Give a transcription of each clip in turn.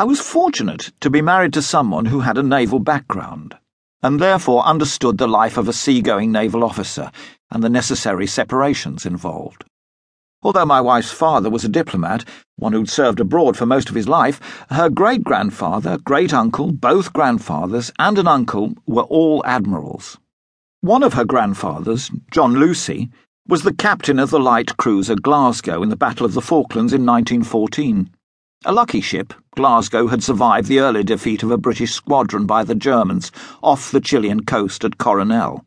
I was fortunate to be married to someone who had a naval background, and therefore understood the life of a seagoing naval officer and the necessary separations involved. Although my wife's father was a diplomat, one who'd served abroad for most of his life, her great grandfather, great uncle, both grandfathers, and an uncle were all admirals. One of her grandfathers, John Luce, was the captain of the light cruiser Glasgow in the Battle of the Falklands in 1914. A lucky ship, Glasgow had survived the early defeat of a British squadron by the Germans off the Chilean coast at Coronel.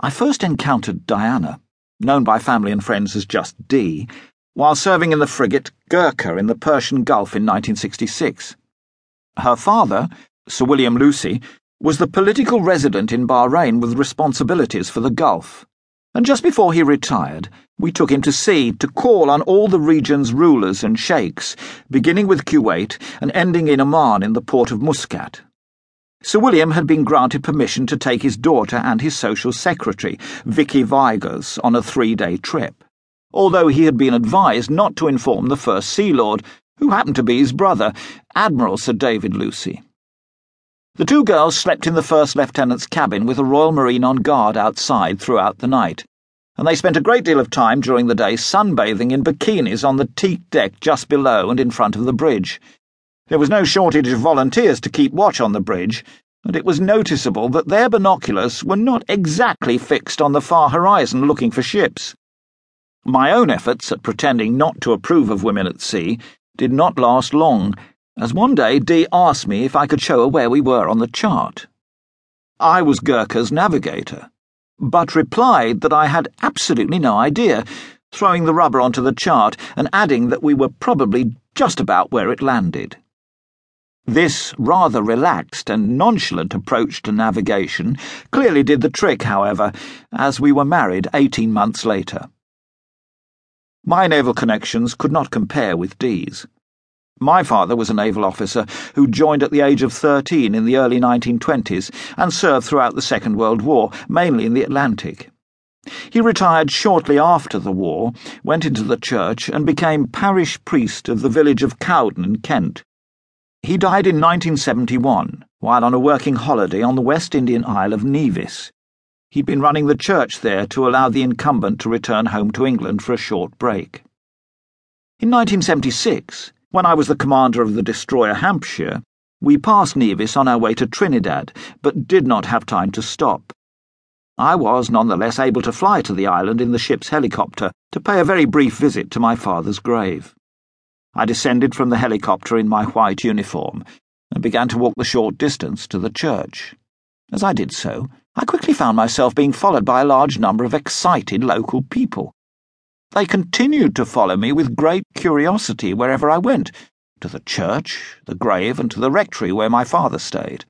I first encountered Diana, known by family and friends as just Dee, while serving in the frigate Gurkha in the Persian Gulf in 1966. Her father, Sir William Luce, was the political resident in Bahrain with responsibilities for the Gulf and just before he retired, we took him to sea to call on all the region's rulers and sheikhs, beginning with Kuwait and ending in Oman in the port of Muscat. Sir William had been granted permission to take his daughter and his social secretary, Vicky Vigers, on a three day trip, although he had been advised not to inform the First Sea Lord, who happened to be his brother, Admiral Sir David Luce. The two girls slept in the first lieutenant's cabin with a Royal Marine on guard outside throughout the night, and they spent a great deal of time during the day sunbathing in bikinis on the teak deck just below and in front of the bridge. There was no shortage of volunteers to keep watch on the bridge, and it was noticeable that their binoculars were not exactly fixed on the far horizon looking for ships. My own efforts at pretending not to approve of women at sea did not last long as one day Dee asked me if I could show her where we were on the chart. I was Gurkha's navigator, but replied that I had absolutely no idea, throwing the rubber onto the chart and adding that we were probably just about where it landed. This rather relaxed and nonchalant approach to navigation clearly did the trick, however, as we were married eighteen months later. My naval connections could not compare with Dee's. My father was a naval officer who joined at the age of 13 in the early 1920s and served throughout the Second World War, mainly in the Atlantic. He retired shortly after the war, went into the church, and became parish priest of the village of Cowden in Kent. He died in 1971 while on a working holiday on the West Indian Isle of Nevis. He'd been running the church there to allow the incumbent to return home to England for a short break. In 1976, when I was the commander of the destroyer Hampshire, we passed Nevis on our way to Trinidad, but did not have time to stop. I was nonetheless able to fly to the island in the ship's helicopter to pay a very brief visit to my father's grave. I descended from the helicopter in my white uniform and began to walk the short distance to the church. As I did so, I quickly found myself being followed by a large number of excited local people. They continued to follow me with great curiosity wherever I went to the church, the grave, and to the rectory where my father stayed.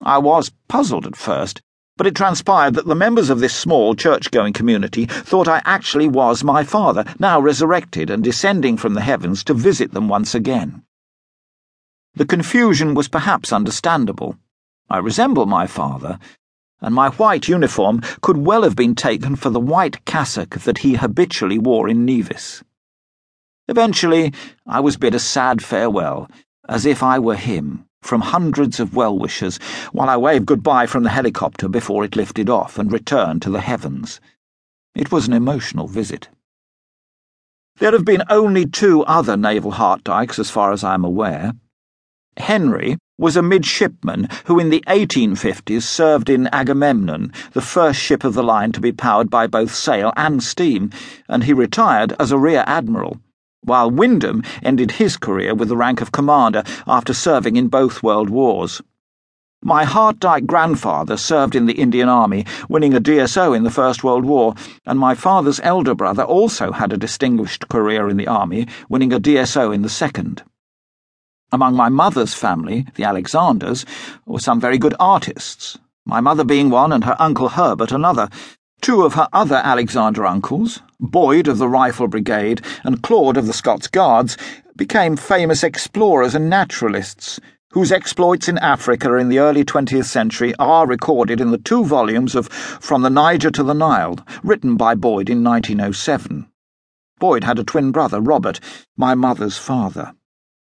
I was puzzled at first, but it transpired that the members of this small church going community thought I actually was my father, now resurrected and descending from the heavens to visit them once again. The confusion was perhaps understandable. I resemble my father, and my white uniform could well have been taken for the white cassock that he habitually wore in Nevis. Eventually, I was bid a sad farewell, as if I were him, from hundreds of well wishers, while I waved goodbye from the helicopter before it lifted off and returned to the heavens. It was an emotional visit. There have been only two other naval Hart Dykes, as far as I am aware. Henry was a midshipman who in the 1850s served in Agamemnon, the first ship of the line to be powered by both sail and steam, and he retired as a rear admiral, while Wyndham ended his career with the rank of commander after serving in both world wars. My Hart Dyke grandfather served in the Indian Army, winning a DSO in the First World War, and my father's elder brother also had a distinguished career in the Army, winning a DSO in the Second. Among my mother's family, the Alexanders, were some very good artists, my mother being one and her uncle Herbert another. Two of her other Alexander uncles, Boyd of the Rifle Brigade and Claude of the Scots Guards, became famous explorers and naturalists, whose exploits in Africa in the early 20th century are recorded in the two volumes of From the Niger to the Nile, written by Boyd in 1907. Boyd had a twin brother, Robert, my mother's father.